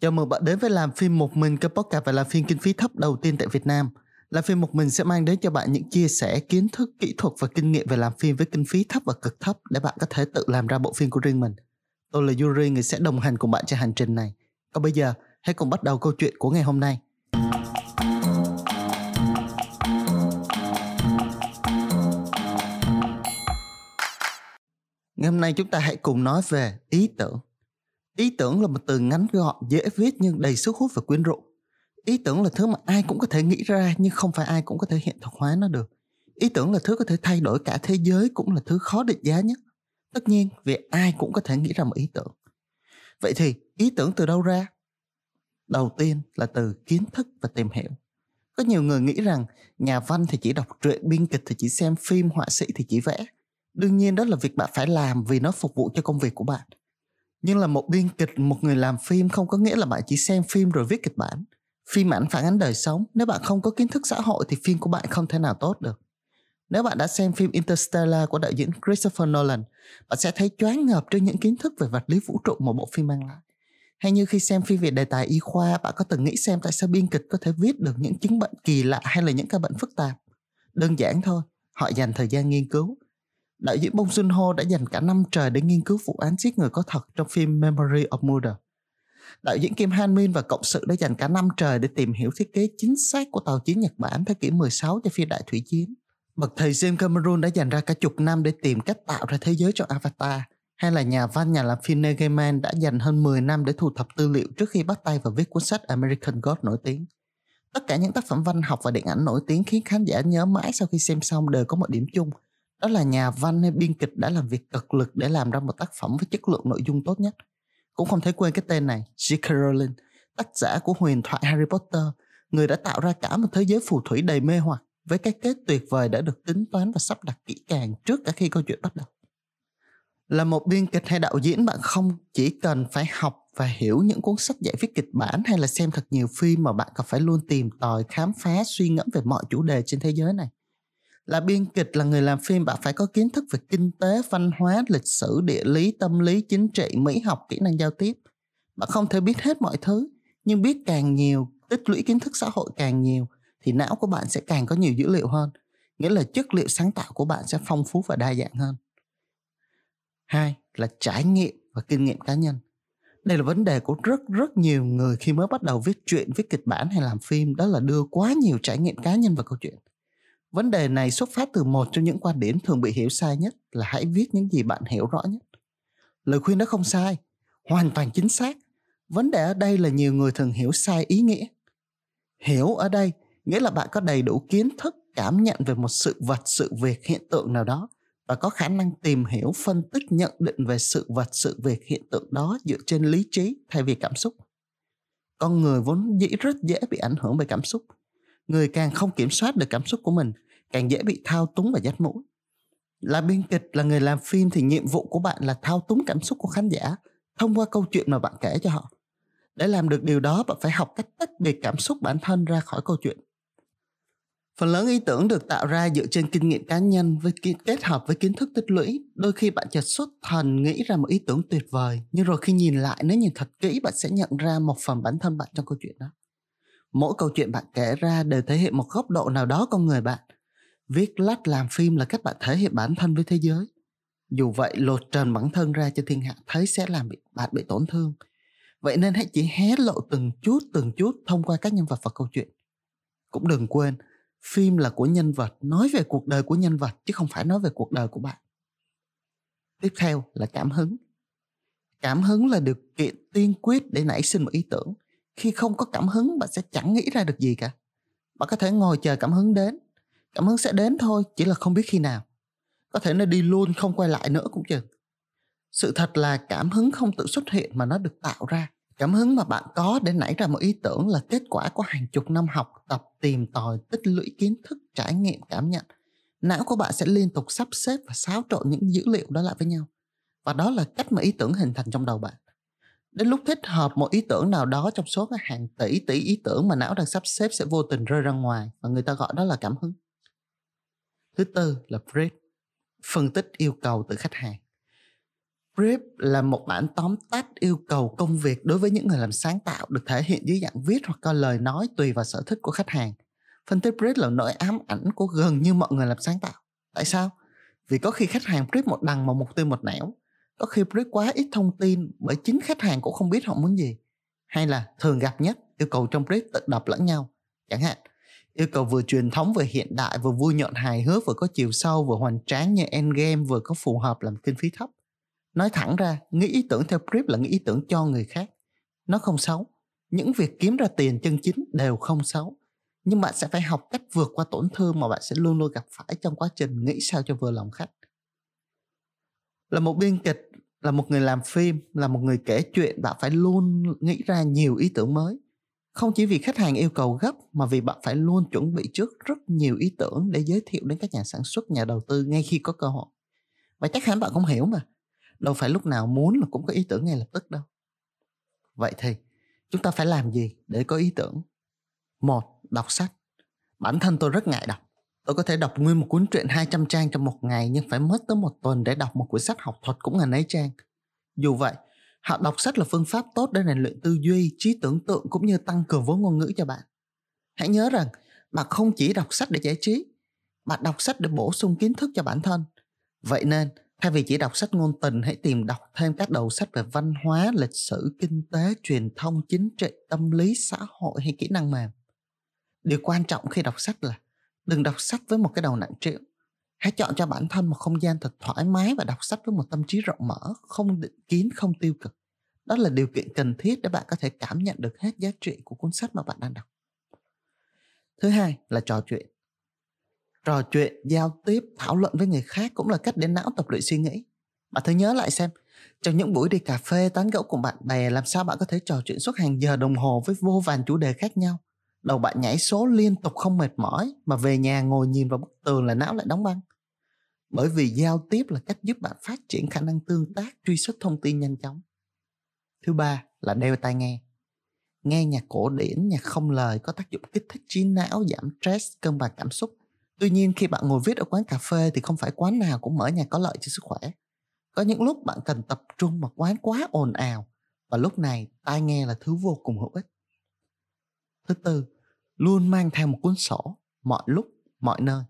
Chào mừng bạn đến với làm phim một mình kênh podcast và làm phim kinh phí thấp đầu tiên tại Việt Nam. Làm phim một mình sẽ mang đến cho bạn những chia sẻ kiến thức, kỹ thuật và kinh nghiệm về làm phim với kinh phí thấp và cực thấp để bạn có thể tự làm ra bộ phim của riêng mình. Tôi là Yuri, người sẽ đồng hành cùng bạn trên hành trình này. Còn bây giờ, hãy cùng bắt đầu câu chuyện của ngày hôm nay. Ngày hôm nay chúng ta hãy cùng nói về ý tưởng. Ý tưởng là một từ ngắn gọn, dễ viết nhưng đầy sức hút và quyến rũ. Ý tưởng là thứ mà ai cũng có thể nghĩ ra nhưng không phải ai cũng có thể hiện thực hóa nó được. Ý tưởng là thứ có thể thay đổi cả thế giới cũng là thứ khó định giá nhất. Tất nhiên vì ai cũng có thể nghĩ ra một ý tưởng. Vậy thì ý tưởng từ đâu ra? Đầu tiên là từ kiến thức và tìm hiểu. Có nhiều người nghĩ rằng nhà văn thì chỉ đọc truyện, biên kịch thì chỉ xem phim, họa sĩ thì chỉ vẽ. Đương nhiên đó là việc bạn phải làm vì nó phục vụ cho công việc của bạn nhưng là một biên kịch một người làm phim không có nghĩa là bạn chỉ xem phim rồi viết kịch bản phim ảnh phản ánh đời sống nếu bạn không có kiến thức xã hội thì phim của bạn không thể nào tốt được nếu bạn đã xem phim Interstellar của đạo diễn Christopher Nolan, bạn sẽ thấy choáng ngợp trước những kiến thức về vật lý vũ trụ mà bộ phim mang lại. Hay như khi xem phim về đề tài y khoa, bạn có từng nghĩ xem tại sao biên kịch có thể viết được những chứng bệnh kỳ lạ hay là những ca bệnh phức tạp? Đơn giản thôi, họ dành thời gian nghiên cứu, đạo diễn Bong Joon Ho đã dành cả năm trời để nghiên cứu vụ án giết người có thật trong phim Memory of Murder. Đạo diễn Kim Han Min và cộng sự đã dành cả năm trời để tìm hiểu thiết kế chính xác của tàu chiến Nhật Bản thế kỷ 16 cho phim Đại Thủy Chiến. Bậc thầy James Cameron đã dành ra cả chục năm để tìm cách tạo ra thế giới cho Avatar. Hay là nhà văn, nhà làm phim Neil Gaiman đã dành hơn 10 năm để thu thập tư liệu trước khi bắt tay vào viết cuốn sách American God nổi tiếng. Tất cả những tác phẩm văn học và điện ảnh nổi tiếng khiến khán giả nhớ mãi sau khi xem xong đều có một điểm chung – đó là nhà văn hay biên kịch đã làm việc cực lực để làm ra một tác phẩm với chất lượng nội dung tốt nhất. Cũng không thể quên cái tên này, J.K. Rowling, tác giả của huyền thoại Harry Potter, người đã tạo ra cả một thế giới phù thủy đầy mê hoặc với cái kết tuyệt vời đã được tính toán và sắp đặt kỹ càng trước cả khi câu chuyện bắt đầu. Là một biên kịch hay đạo diễn bạn không chỉ cần phải học và hiểu những cuốn sách giải viết kịch bản hay là xem thật nhiều phim mà bạn còn phải luôn tìm tòi khám phá suy ngẫm về mọi chủ đề trên thế giới này là biên kịch là người làm phim bạn phải có kiến thức về kinh tế, văn hóa, lịch sử, địa lý, tâm lý, chính trị, mỹ học, kỹ năng giao tiếp. Bạn không thể biết hết mọi thứ, nhưng biết càng nhiều, tích lũy kiến thức xã hội càng nhiều, thì não của bạn sẽ càng có nhiều dữ liệu hơn. Nghĩa là chất liệu sáng tạo của bạn sẽ phong phú và đa dạng hơn. Hai là trải nghiệm và kinh nghiệm cá nhân. Đây là vấn đề của rất rất nhiều người khi mới bắt đầu viết truyện, viết kịch bản hay làm phim. Đó là đưa quá nhiều trải nghiệm cá nhân vào câu chuyện. Vấn đề này xuất phát từ một trong những quan điểm thường bị hiểu sai nhất là hãy viết những gì bạn hiểu rõ nhất. Lời khuyên đó không sai, hoàn toàn chính xác. Vấn đề ở đây là nhiều người thường hiểu sai ý nghĩa. Hiểu ở đây nghĩa là bạn có đầy đủ kiến thức cảm nhận về một sự vật, sự việc, hiện tượng nào đó và có khả năng tìm hiểu, phân tích, nhận định về sự vật, sự việc, hiện tượng đó dựa trên lý trí thay vì cảm xúc. Con người vốn dĩ rất dễ bị ảnh hưởng bởi cảm xúc người càng không kiểm soát được cảm xúc của mình, càng dễ bị thao túng và dắt mũi. Là biên kịch, là người làm phim thì nhiệm vụ của bạn là thao túng cảm xúc của khán giả thông qua câu chuyện mà bạn kể cho họ. Để làm được điều đó, bạn phải học cách tách biệt cảm xúc bản thân ra khỏi câu chuyện. Phần lớn ý tưởng được tạo ra dựa trên kinh nghiệm cá nhân với kết hợp với kiến thức tích lũy. Đôi khi bạn chợt xuất thần nghĩ ra một ý tưởng tuyệt vời, nhưng rồi khi nhìn lại, nếu nhìn thật kỹ, bạn sẽ nhận ra một phần bản thân bạn trong câu chuyện đó mỗi câu chuyện bạn kể ra đều thể hiện một góc độ nào đó con người bạn. Viết lách làm phim là cách bạn thể hiện bản thân với thế giới. Dù vậy lột trần bản thân ra cho thiên hạ thấy sẽ làm bị, bạn bị tổn thương. Vậy nên hãy chỉ hé lộ từng chút từng chút thông qua các nhân vật và câu chuyện. Cũng đừng quên phim là của nhân vật nói về cuộc đời của nhân vật chứ không phải nói về cuộc đời của bạn. Tiếp theo là cảm hứng. Cảm hứng là điều kiện tiên quyết để nảy sinh một ý tưởng khi không có cảm hứng, bạn sẽ chẳng nghĩ ra được gì cả. Bạn có thể ngồi chờ cảm hứng đến. Cảm hứng sẽ đến thôi, chỉ là không biết khi nào. Có thể nó đi luôn, không quay lại nữa cũng chừng sự thật là cảm hứng không tự xuất hiện mà nó được tạo ra. Cảm hứng mà bạn có để nảy ra một ý tưởng là kết quả của hàng chục năm học, tập, tìm tòi, tích lũy kiến thức, trải nghiệm cảm nhận. Não của bạn sẽ liên tục sắp xếp và xáo trộn những dữ liệu đó lại với nhau. Và đó là cách mà ý tưởng hình thành trong đầu bạn đến lúc thích hợp một ý tưởng nào đó trong số các hàng tỷ tỷ ý tưởng mà não đang sắp xếp sẽ vô tình rơi ra ngoài và người ta gọi đó là cảm hứng thứ tư là brief, phân tích yêu cầu từ khách hàng brief là một bản tóm tắt yêu cầu công việc đối với những người làm sáng tạo được thể hiện dưới dạng viết hoặc có lời nói tùy vào sở thích của khách hàng. Phân tích brief là nỗi ám ảnh của gần như mọi người làm sáng tạo. Tại sao? Vì có khi khách hàng brief một đằng mà mục tiêu một nẻo. Có khi brief quá ít thông tin bởi chính khách hàng cũng không biết họ muốn gì. Hay là thường gặp nhất yêu cầu trong brief tự đọc lẫn nhau. Chẳng hạn, yêu cầu vừa truyền thống vừa hiện đại vừa vui nhộn hài hước vừa có chiều sâu vừa hoành tráng như Endgame vừa có phù hợp làm kinh phí thấp nói thẳng ra nghĩ ý tưởng theo brief là nghĩ ý tưởng cho người khác nó không xấu những việc kiếm ra tiền chân chính đều không xấu nhưng bạn sẽ phải học cách vượt qua tổn thương mà bạn sẽ luôn luôn gặp phải trong quá trình nghĩ sao cho vừa lòng khách là một biên kịch là một người làm phim, là một người kể chuyện, bạn phải luôn nghĩ ra nhiều ý tưởng mới. Không chỉ vì khách hàng yêu cầu gấp mà vì bạn phải luôn chuẩn bị trước rất nhiều ý tưởng để giới thiệu đến các nhà sản xuất, nhà đầu tư ngay khi có cơ hội. Và chắc hẳn bạn cũng hiểu mà, đâu phải lúc nào muốn là cũng có ý tưởng ngay lập tức đâu. Vậy thì, chúng ta phải làm gì để có ý tưởng? Một, đọc sách. Bản thân tôi rất ngại đọc tôi có thể đọc nguyên một cuốn truyện 200 trang trong một ngày nhưng phải mất tới một tuần để đọc một cuốn sách học thuật cũng ngàn ấy trang. Dù vậy họ đọc sách là phương pháp tốt để rèn luyện tư duy trí tưởng tượng cũng như tăng cường vốn ngôn ngữ cho bạn. Hãy nhớ rằng bạn không chỉ đọc sách để giải trí bạn đọc sách để bổ sung kiến thức cho bản thân. Vậy nên Thay vì chỉ đọc sách ngôn tình, hãy tìm đọc thêm các đầu sách về văn hóa, lịch sử, kinh tế, truyền thông, chính trị, tâm lý, xã hội hay kỹ năng mềm. Điều quan trọng khi đọc sách là đừng đọc sách với một cái đầu nặng trĩu. Hãy chọn cho bản thân một không gian thật thoải mái và đọc sách với một tâm trí rộng mở, không định kiến, không tiêu cực. Đó là điều kiện cần thiết để bạn có thể cảm nhận được hết giá trị của cuốn sách mà bạn đang đọc. Thứ hai là trò chuyện trò chuyện giao tiếp thảo luận với người khác cũng là cách để não tập luyện suy nghĩ bạn thử nhớ lại xem trong những buổi đi cà phê tán gẫu cùng bạn bè làm sao bạn có thể trò chuyện suốt hàng giờ đồng hồ với vô vàn chủ đề khác nhau đầu bạn nhảy số liên tục không mệt mỏi, mà về nhà ngồi nhìn vào bức tường là não lại đóng băng. Bởi vì giao tiếp là cách giúp bạn phát triển khả năng tương tác, truy xuất thông tin nhanh chóng. Thứ ba là đeo tai nghe. Nghe nhạc cổ điển, nhạc không lời có tác dụng kích thích trí não, giảm stress, cân bằng cảm xúc. Tuy nhiên, khi bạn ngồi viết ở quán cà phê thì không phải quán nào cũng mở nhạc có lợi cho sức khỏe. Có những lúc bạn cần tập trung mà quán quá ồn ào. Và lúc này, tai nghe là thứ vô cùng hữu ích. Thứ tư, luôn mang theo một cuốn sổ mọi lúc, mọi nơi.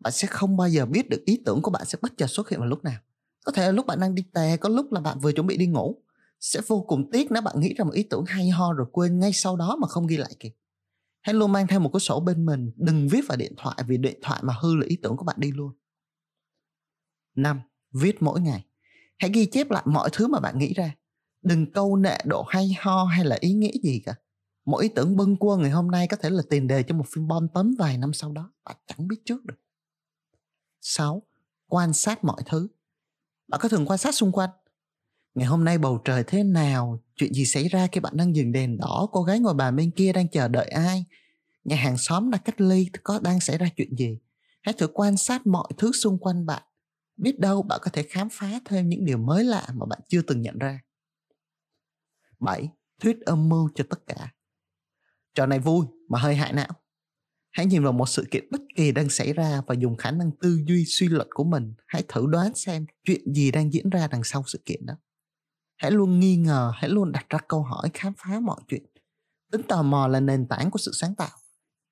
Bạn sẽ không bao giờ biết được ý tưởng của bạn sẽ bất chợt xuất hiện vào lúc nào. Có thể là lúc bạn đang đi tè, có lúc là bạn vừa chuẩn bị đi ngủ. Sẽ vô cùng tiếc nếu bạn nghĩ ra một ý tưởng hay ho rồi quên ngay sau đó mà không ghi lại kịp hãy luôn mang theo một cuốn sổ bên mình đừng viết vào điện thoại vì điện thoại mà hư là ý tưởng của bạn đi luôn năm viết mỗi ngày hãy ghi chép lại mọi thứ mà bạn nghĩ ra đừng câu nệ độ hay ho hay là ý nghĩa gì cả mỗi ý tưởng bâng quơ ngày hôm nay có thể là tiền đề cho một phim bom tấn vài năm sau đó, bạn chẳng biết trước được 6. Quan sát mọi thứ Bạn có thường quan sát xung quanh Ngày hôm nay bầu trời thế nào? Chuyện gì xảy ra khi bạn đang dừng đèn đỏ? Cô gái ngồi bàn bên kia đang chờ đợi ai? Nhà hàng xóm đang cách ly có đang xảy ra chuyện gì? Hãy thử quan sát mọi thứ xung quanh bạn. Biết đâu bạn có thể khám phá thêm những điều mới lạ mà bạn chưa từng nhận ra. 7. Thuyết âm mưu cho tất cả. Trò này vui mà hơi hại não. Hãy nhìn vào một sự kiện bất kỳ đang xảy ra và dùng khả năng tư duy, suy luận của mình. Hãy thử đoán xem chuyện gì đang diễn ra đằng sau sự kiện đó hãy luôn nghi ngờ, hãy luôn đặt ra câu hỏi khám phá mọi chuyện tính tò mò là nền tảng của sự sáng tạo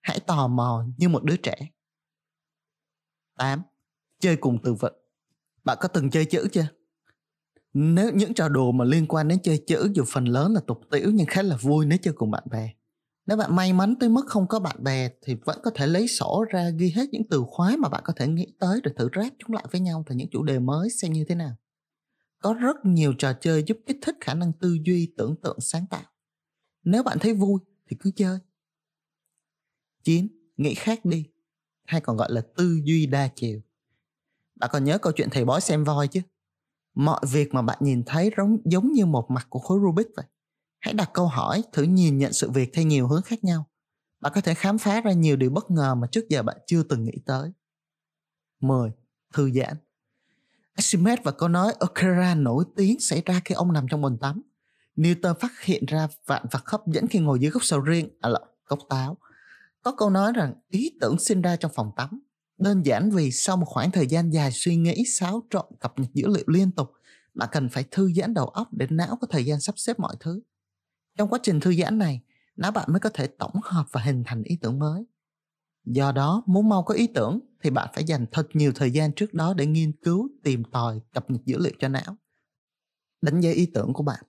hãy tò mò như một đứa trẻ 8. Chơi cùng từ vựng Bạn có từng chơi chữ chưa? Nếu những trò đùa mà liên quan đến chơi chữ, dù phần lớn là tục tiểu nhưng khá là vui nếu chơi cùng bạn bè. Nếu bạn may mắn tới mức không có bạn bè thì vẫn có thể lấy sổ ra ghi hết những từ khóa mà bạn có thể nghĩ tới rồi thử ráp chúng lại với nhau thành những chủ đề mới xem như thế nào. Có rất nhiều trò chơi giúp kích thích khả năng tư duy tưởng tượng sáng tạo. Nếu bạn thấy vui thì cứ chơi. 9. Nghĩ khác đi hay còn gọi là tư duy đa chiều. Bạn còn nhớ câu chuyện thầy bói xem voi chứ? Mọi việc mà bạn nhìn thấy giống, giống như một mặt của khối Rubik vậy hãy đặt câu hỏi thử nhìn nhận sự việc theo nhiều hướng khác nhau bạn có thể khám phá ra nhiều điều bất ngờ mà trước giờ bạn chưa từng nghĩ tới 10. Thư giãn Archimedes và câu nói Okara nổi tiếng xảy ra khi ông nằm trong bồn tắm. Newton phát hiện ra vạn vật hấp dẫn khi ngồi dưới gốc sầu riêng, à là gốc táo. Có câu nói rằng ý tưởng sinh ra trong phòng tắm. Đơn giản vì sau một khoảng thời gian dài suy nghĩ xáo trộn cập nhật dữ liệu liên tục, bạn cần phải thư giãn đầu óc để não có thời gian sắp xếp mọi thứ trong quá trình thư giãn này não bạn mới có thể tổng hợp và hình thành ý tưởng mới. Do đó, muốn mau có ý tưởng thì bạn phải dành thật nhiều thời gian trước đó để nghiên cứu, tìm tòi, cập nhật dữ liệu cho não. Đánh giá ý tưởng của bạn.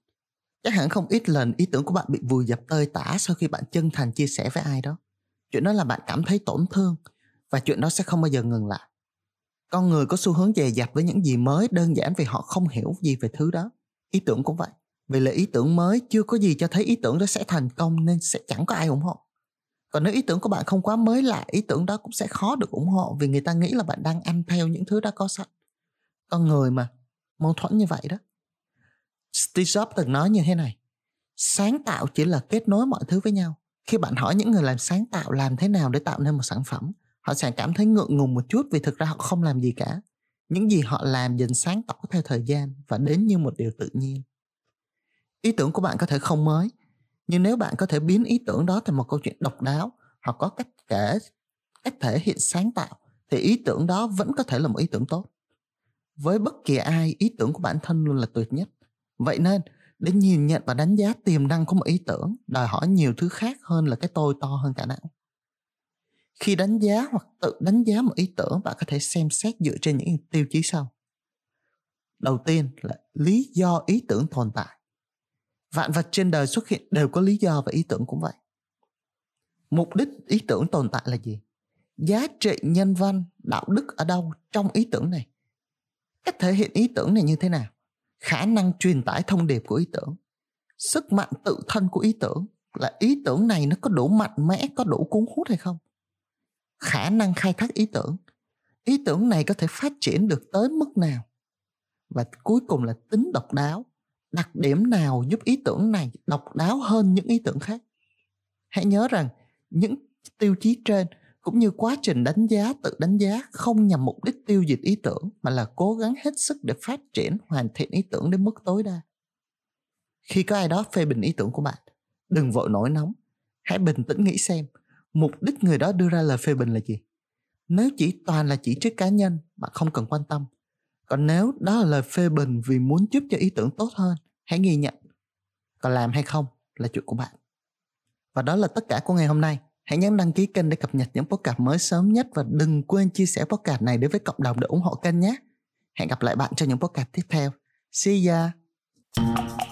Chắc hẳn không ít lần ý tưởng của bạn bị vùi dập tơi tả sau khi bạn chân thành chia sẻ với ai đó. Chuyện đó là bạn cảm thấy tổn thương và chuyện đó sẽ không bao giờ ngừng lại. Con người có xu hướng dè dặt với những gì mới, đơn giản vì họ không hiểu gì về thứ đó. Ý tưởng cũng vậy vì là ý tưởng mới, chưa có gì cho thấy ý tưởng đó sẽ thành công nên sẽ chẳng có ai ủng hộ. Còn nếu ý tưởng của bạn không quá mới lạ, ý tưởng đó cũng sẽ khó được ủng hộ vì người ta nghĩ là bạn đang ăn theo những thứ đã có sẵn. Con người mà, mâu thuẫn như vậy đó. Steve Jobs từng nói như thế này, sáng tạo chỉ là kết nối mọi thứ với nhau. Khi bạn hỏi những người làm sáng tạo làm thế nào để tạo nên một sản phẩm, họ sẽ cảm thấy ngượng ngùng một chút vì thực ra họ không làm gì cả. Những gì họ làm dần sáng tỏ theo thời gian và đến như một điều tự nhiên ý tưởng của bạn có thể không mới. Nhưng nếu bạn có thể biến ý tưởng đó thành một câu chuyện độc đáo hoặc có cách kể, cách thể hiện sáng tạo, thì ý tưởng đó vẫn có thể là một ý tưởng tốt. Với bất kỳ ai, ý tưởng của bản thân luôn là tuyệt nhất. Vậy nên, để nhìn nhận và đánh giá tiềm năng của một ý tưởng, đòi hỏi nhiều thứ khác hơn là cái tôi to hơn cả não. Khi đánh giá hoặc tự đánh giá một ý tưởng, bạn có thể xem xét dựa trên những tiêu chí sau. Đầu tiên là lý do ý tưởng tồn tại vạn vật trên đời xuất hiện đều có lý do và ý tưởng cũng vậy. Mục đích, ý tưởng tồn tại là gì? Giá trị, nhân văn, đạo đức ở đâu trong ý tưởng này? Cách thể hiện ý tưởng này như thế nào? Khả năng truyền tải thông điệp của ý tưởng. Sức mạnh tự thân của ý tưởng. Là ý tưởng này nó có đủ mạnh mẽ, có đủ cuốn hút hay không? Khả năng khai thác ý tưởng. Ý tưởng này có thể phát triển được tới mức nào? Và cuối cùng là tính độc đáo đặc điểm nào giúp ý tưởng này độc đáo hơn những ý tưởng khác? Hãy nhớ rằng những tiêu chí trên cũng như quá trình đánh giá, tự đánh giá không nhằm mục đích tiêu diệt ý tưởng mà là cố gắng hết sức để phát triển, hoàn thiện ý tưởng đến mức tối đa. Khi có ai đó phê bình ý tưởng của bạn, đừng vội nổi nóng. Hãy bình tĩnh nghĩ xem, mục đích người đó đưa ra lời phê bình là gì? Nếu chỉ toàn là chỉ trích cá nhân, bạn không cần quan tâm còn nếu đó là lời phê bình vì muốn giúp cho ý tưởng tốt hơn, hãy ghi nhận. Còn làm hay không là chuyện của bạn. Và đó là tất cả của ngày hôm nay. Hãy nhấn đăng ký kênh để cập nhật những podcast mới sớm nhất và đừng quên chia sẻ podcast này đến với cộng đồng để ủng hộ kênh nhé. Hẹn gặp lại bạn trong những podcast tiếp theo. See ya!